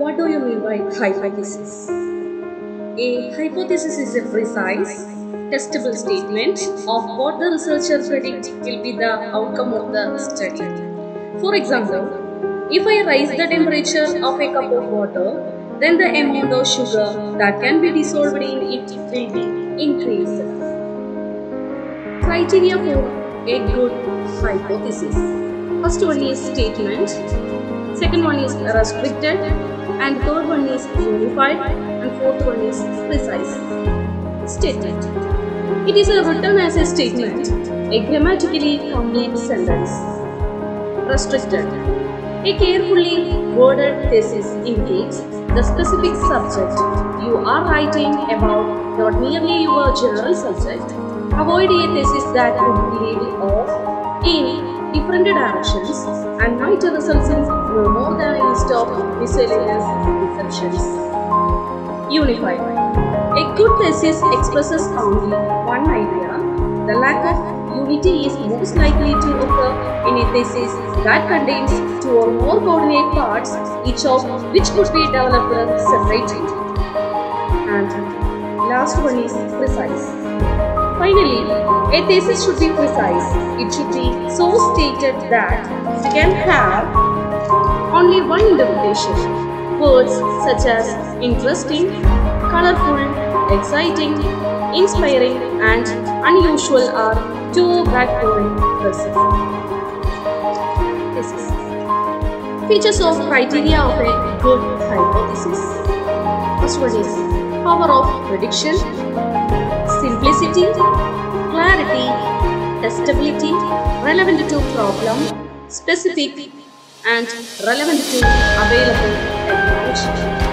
What do you mean by hypothesis? A hypothesis is a precise, testable statement of what the researcher predict will be the outcome of the study. For example, if I raise the temperature of a cup of water, then the amount of sugar that can be dissolved in it will be increased. Criteria for a good hypothesis. First one is statement, second one is restricted, and third one is unified, and fourth one is precise. Statement. It is written as a statement, a grammatically complete sentence. Restricted. A carefully worded thesis indicates the specific subject you are writing about, not merely your general subject. Avoid a thesis that would lead off in different directions and might result in more than a list of miscellaneous exceptions. Unified. A good thesis expresses only one idea. The lack of unity is most likely to occur in a thesis that contains two or more coordinate parts, each of which could be developed separately. And last one is precise. Finally, a thesis should be precise. It should be stated that it can have only one interpretation. Words such as interesting, colorful, exciting, inspiring, and unusual are backbone impressive. Thesis. Features of criteria of a good hypothesis. First one is power of prediction, simplicity, clarity, testability, relevant to problem, specific, and relevant to available technology.